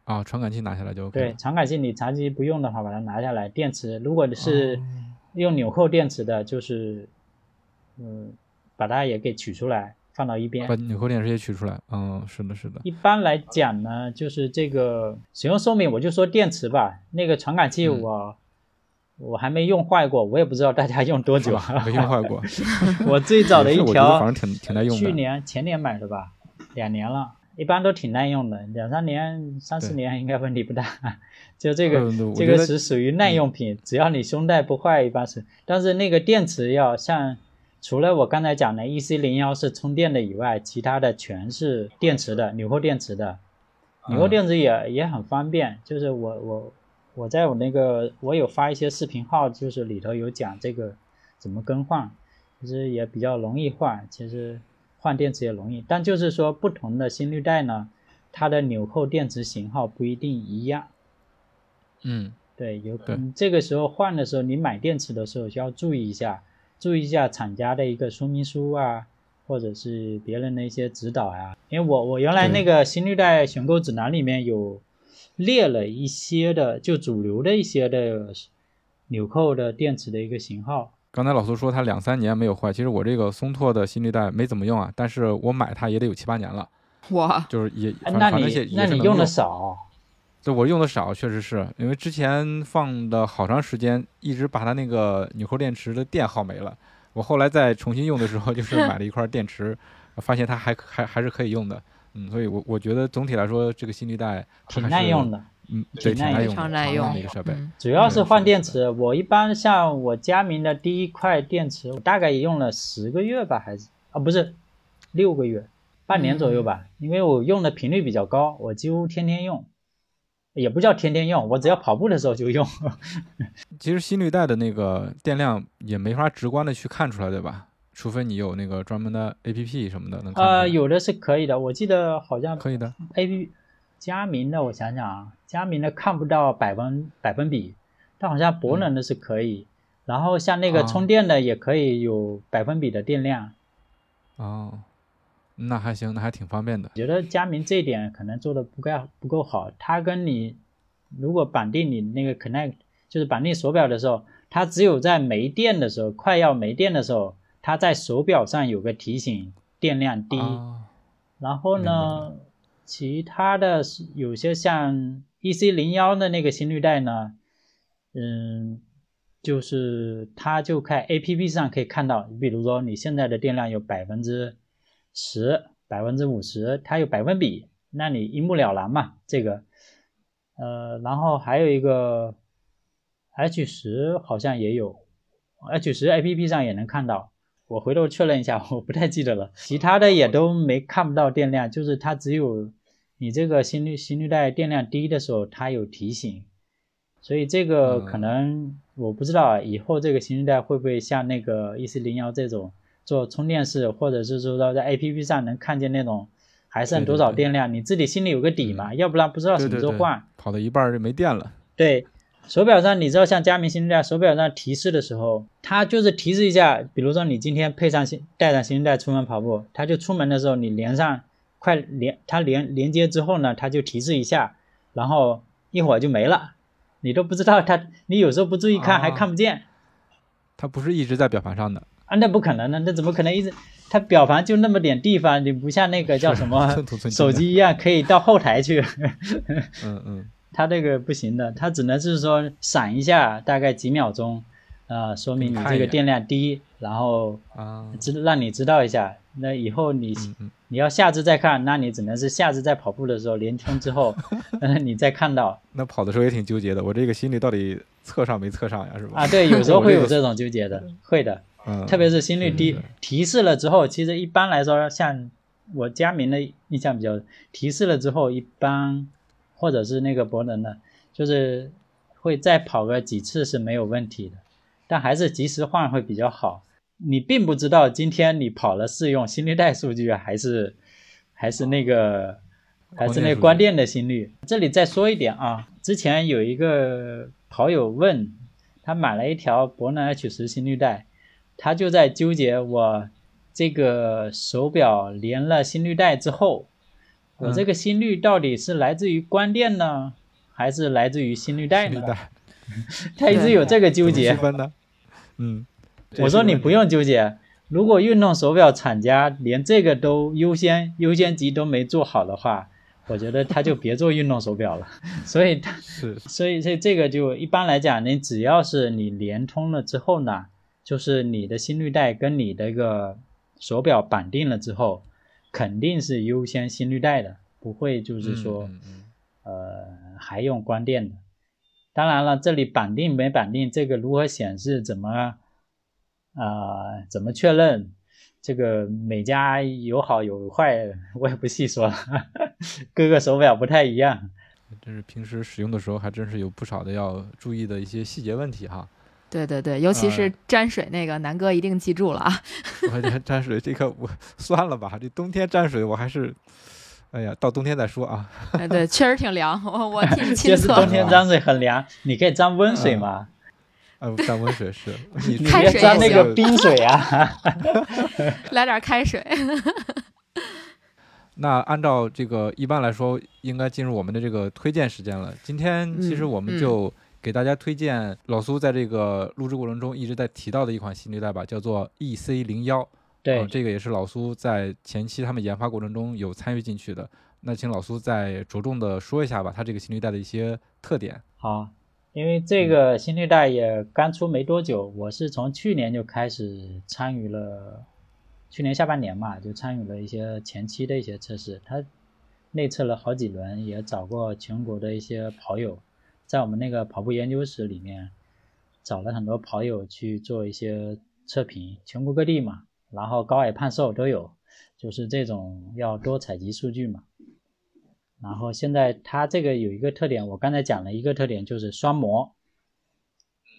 啊、传感器拿下来就 OK 对，传感器你长期不用的话，把它拿下来。电池如果是哦用纽扣电池的，就是嗯，把它也给取出来，放到一边把。纽扣电池也取出来。嗯，是的，是的。一般来讲呢，就是这个使用寿命，我就说电池吧。那个传感器嗯我、我还没用坏过，我也不知道大家用多久。没用坏过。我最早的一条反正挺挺耐用的。去年前年买的吧，两年了，一般都挺耐用的，两三年、三四年应该问题不大。就这个、这个是属于耐用品，只要你胸带不坏，一般是。但是那个电池要像，除了我刚才讲的 EC 零幺是充电的以外，其他的全是电池的，纽扣电池的。纽扣嗯电池也、也很方便，就是我我我在我那个我有发一些视频号，就是里头有讲这个怎么更换，其实也比较容易换，其实换电池也容易，但就是说不同的心率带呢，它的纽扣电池型号不一定一样。嗯，对，有可能这个时候换的时候，你买电池的时候需要注意一下，注意一下厂家的一个说明书啊，或者是别人的一些指导啊、因为我我原来那个心率带选购指南里面有列了一些的，就主流的一些的纽扣的电池的一个型号。刚才老苏说他两三年没有坏，其实我这个松拓的心率带没怎么用啊，但是我买它也得有七八年了，哇，就是也哎那你那你用的少，对我用的少，确实是因为之前放的好长时间，一直把它那个纽扣电池的电耗没了。我后来再重新用的时候，就是买了一块电池，发现它还还还是可以用的。嗯，所以我我觉得总体来说，这个心率带挺耐用的。嗯，对，挺耐用，非常耐用的一个设备。主要是换电池，我一般像我佳明的第一块电池，我大概也用了十个月吧，还是啊不是六个月，半年左右吧。因为我用的频率比较高，我几乎天天用，也不叫天天用，我只要跑步的时候就用。其实心率带的那个电量也没法直观的去看出来，对吧？除非你有那个专门的 A P P 什么的能。呃，有的是可以的，我记得好像可以的 A P。佳明的，我想想啊，佳明的看不到百分百分比，但好像博能的是可以。然后像那个充电的也可以有百分比的电量。哦，那还行，那还挺方便的。觉得佳明这一点可能做的不够不够好。它跟你如果绑定你那个 Connect，就是绑定手表的时候，它只有在没电的时候，快要没电的时候，它在手表上有个提醒电量低。然后呢？其他的有些像 E C 零幺的那个心率带呢，嗯，就是它就看 A P P 上可以看到，你比如说你现在的电量有百分之十、百分之五十，它有百分比，那你一目了然嘛。这个，呃，然后还有一个 H 十好像也有，H 十 A P P 上也能看到。我回头确认一下，我不太记得了。其他的也都没看不到电量，就是它只有。你这个心率心率带电量低的时候，它有提醒，所以这个可能我不知道以后这个心率带会不会像那个 E C 零幺这种做充电式，或者是说在 A P P 上能看见那种还剩多少电量，你自己心里有个底嘛，要不然不知道什么时候换，跑到一半就没电了。对，手表上你知道像佳明心率带手表上提示的时候，它就是提示一下，比如说你今天配上新带上心率带出门跑步，它就出门的时候你连上。快连它连连接之后呢，它就提示一下，然后一会儿就没了，你都不知道它，你有时候不注意看还看不见。它不是一直在表盘上的啊？那不可能的，那怎么可能一直？它表盘就那么点地方，你不像那个叫什么 手机一样可以到后台去。嗯嗯，它这个不行的，它只能是说闪一下，大概几秒钟，啊，说明你这个电量低，然后啊，知让你知道一下。那以后你你要下次再看，那你只能是下次在跑步的时候连充之后，你再看到。那跑的时候也挺纠结的，我这个心里到底测上没测上呀？是吧？啊，对，有时候会有这种纠结的，会的。嗯。特别是心率低提示了之后，其实一般来说，像我佳明的印象比较提示了之后，一般或者是那个博能的，就是会再跑个几次是没有问题的，但还是及时换会比较好。你并不知道今天你跑了是用心率带数据还是还是那个还是那关电的心率。这里再说一点啊，之前有一个跑友问，他买了一条博能 H 十心率带，他就在纠结我这个手表连了心率带之后，我这个心率到底是来自于关电呢，还是来自于心率带呢？他一直有这个纠结。嗯。我说你不用纠结，如果运动手表厂家连这个都优先优先级都没做好的话，我觉得他就别做运动手表了。所以他是，所以这这个就一般来讲，你只要是你连通了之后呢，就是你的心率带跟你的一个手表绑定了之后，肯定是优先心率带的，不会就是说，呃，还用关电的。当然了，这里绑定没绑定，这个如何显示，怎么？啊，怎么确认？这个每家有好有坏，我也不细说了。各个手表不太一样。真是平时使用的时候，还真是有不少的要注意的一些细节问题哈。对对对，尤其是沾水那个，南哥一定记住了啊。我沾沾水这个我 算了吧，这冬天沾水我还是，哎呀，到冬天再说啊。哎，对，确实挺凉，我我替你亲测。冬天 沾水很凉，你可以沾温水嘛。啊，沾温水是，你开水沾那个冰水啊，来点开水。那按照这个一般来说，应该进入我们的这个推荐时间了。今天其实我们就给大家推荐老苏在这个录制过程中一直在提到的一款心率带吧，叫做 E C 零幺。对，这个也是老苏在前期他们研发过程中有参与进去的。那请老苏再着重的说一下吧，它这个心率带的一些特点。好。因为这个心率带也刚出没多久，我是从去年就开始参与了去年下半年嘛，就参与了一些前期的一些测试，它内测了好几轮，也找过全国的一些跑友，在我们那个跑步研究室里面找了很多跑友去做一些测评，全国各地嘛，然后高矮胖瘦都有，就是这种要多采集数据嘛。然后现在它这个有一个特点，我刚才讲了一个特点就是双模，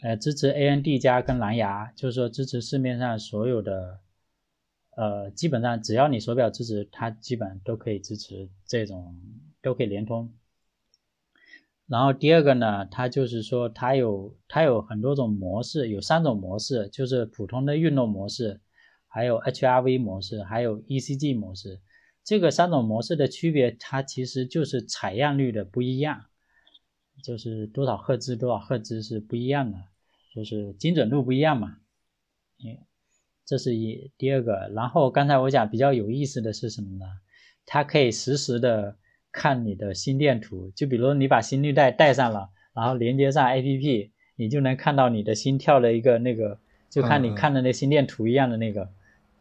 呃，支持 AND 加跟蓝牙，就是说支持市面上所有的，呃，基本上只要你手表支持，它基本都可以支持这种，都可以连通。然后第二个呢，它就是说它有它有很多种模式，有三种模式，就是普通的运动模式，还有 HRV 模式，还有 ECG 模式。这个三种模式的区别，它其实就是采样率的不一样，就是多少赫兹多少赫兹是不一样的，就是精准度不一样嘛。嗯，这是一第二个。然后刚才我讲比较有意思的是什么呢？它可以实时的看你的心电图，就比如你把心率带带上了，然后连接上 APP，你就能看到你的心跳的一个那个，就看你看的那心电图一样的那个。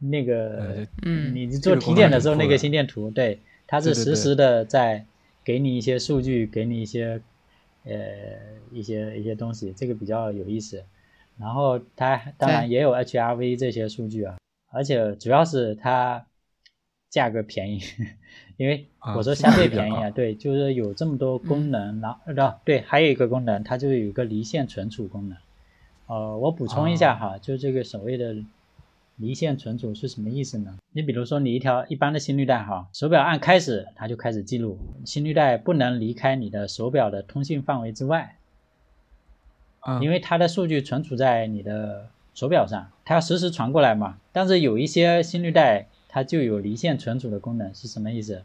那个，嗯，你做体检的时候那个心电图，对，它是实时的在给你一些数据，给你一些，呃，一些一些东西，这个比较有意思。然后它当然也有 HRV 这些数据啊，而且主要是它价格便宜，因为我说相对便宜啊，对，就是有这么多功能，然后对，还有一个功能，它就有一个离线存储功能。呃，我补充一下哈，就这个所谓的。离线存储是什么意思呢？你比如说，你一条一般的心率带哈，手表按开始，它就开始记录，心率带不能离开你的手表的通信范围之外，啊，因为它的数据存储在你的手表上，它要实时传过来嘛。但是有一些心率带它就有离线存储的功能，是什么意思？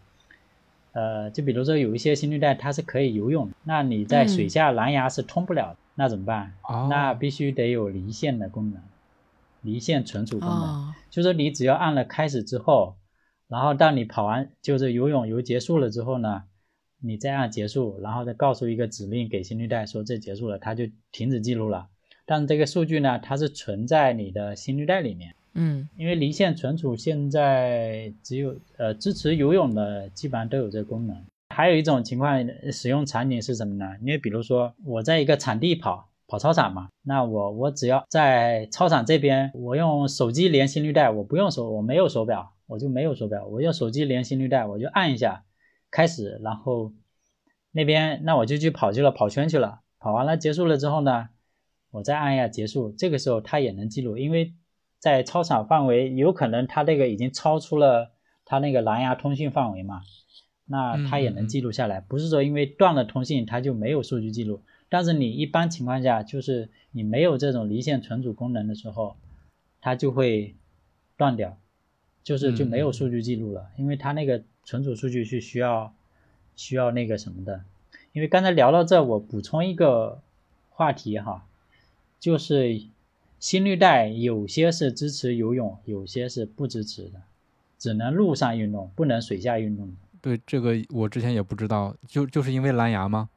呃，就比如说有一些心率带它是可以游泳，那你在水下蓝牙是通不了，那怎么办？那必须得有离线的功能。离线存储功能，就是你只要按了开始之后，然后当你跑完就是游泳游结束了之后呢，你再按结束，然后再告诉一个指令给心率带说这结束了，它就停止记录了。但是这个数据呢，它是存在你的心率带里面。嗯，因为离线存储现在只有呃支持游泳的基本上都有这功能。还有一种情况使用场景是什么呢？因为比如说我在一个场地跑。跑操场嘛，那我我只要在操场这边，我用手机连心率带，我不用手，我没有手表，我就没有手表，我用手机连心率带，我就按一下开始，然后那边那我就去跑去了，跑圈去了，跑完了结束了之后呢，我再按一下结束，这个时候它也能记录，因为在操场范围有可能它那个已经超出了它那个蓝牙通讯范围嘛，那它也能记录下来，不是说因为断了通信它就没有数据记录。但是你一般情况下，就是你没有这种离线存储功能的时候，它就会断掉，就是就没有数据记录了，因为它那个存储数据是需要需要那个什么的。因为刚才聊到这，我补充一个话题哈，就是心率带有些是支持游泳，有些是不支持的，只能陆上运动，不能水下运动。对，这个我之前也不知道，就就是因为蓝牙吗？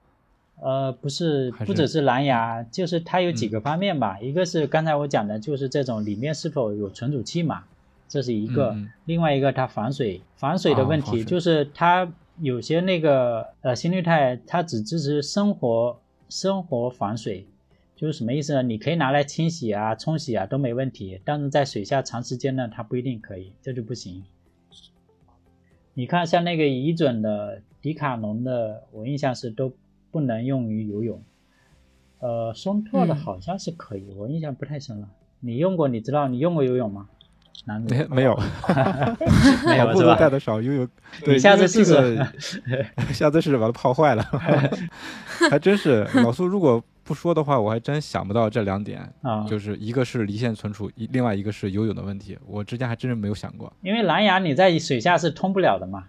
呃，不是，不只是蓝牙，就是它有几个方面吧。一个是刚才我讲的，就是这种里面是否有存储器嘛，这是一个。另外一个它防水，防水的问题就是它有些那个呃心率带，它只支持生活生活防水，就是什么意思呢？你可以拿来清洗啊、冲洗啊都没问题，但是在水下长时间呢，它不一定可以，这就不行。你看像那个乙准的、迪卡侬的，我印象是都。不能用于游泳，呃，松拓的好像是可以，我印象不太深了。你用过，你知道你用过游泳吗？男没没有，没有 是吧？带的少，游泳。你下次试试，下次试试把它泡坏了。还真是，老苏如果不说的话，我还真想不到这两点啊，就是一个是离线存储，一另外一个是游泳的问题，我之前还真是没有想过。因为蓝牙你在水下是通不了的嘛。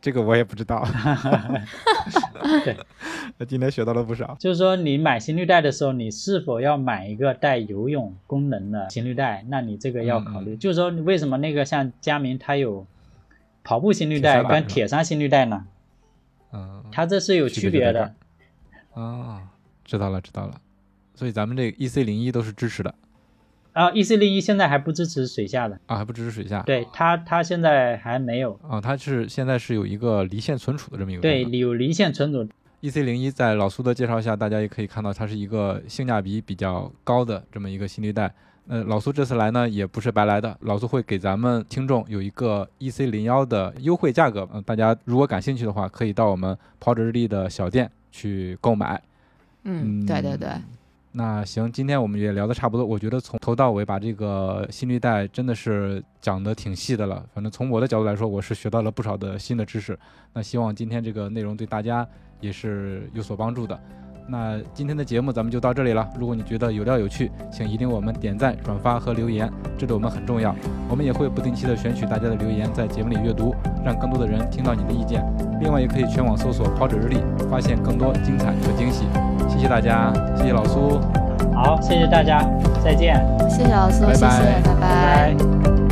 这个我也不知道，对，我今天学到了不少。就是说，你买心率带的时候，你是否要买一个带游泳功能的心率带？那你这个要考虑。就是说，为什么那个像佳明它有跑步心率带跟铁三心率带呢？嗯，它这是有区别的。啊，知道了，知道了。所以咱们这个 E C 零一都是支持的。啊，E C 零一现在还不支持水下的，啊，还不支持水下。对它它现在还没有，啊，它是现在是有一个离线存储的这么一个对，有离线存储，EC 零一在老苏的介绍下，大家也可以看到它是一个性价比比较高的这么一个心率带。呃，老苏这次来呢也不是白来的，老苏会给咱们听众有一个 EC 零幺的优惠价格。嗯、大家如果感兴趣的话，可以到我们跑者日历的小店去购买。嗯，对对对，那行，今天我们也聊的差不多，我觉得从头到尾把这个心率带真的是讲得挺细的了。反正从我的角度来说，我是学到了不少的新的知识。那希望今天这个内容对大家也是有所帮助的。那今天的节目咱们就到这里了。如果你觉得有料有趣，请一定为我们点赞、转发和留言，这对我们很重要。我们也会不定期的选取大家的留言，在节目里阅读，让更多的人听到你的意见。另外，也可以全网搜索“跑者日历”，发现更多精彩和惊喜。谢谢大家，谢谢老苏。好，谢谢大家，再见，谢谢老苏，谢谢，拜拜拜拜拜。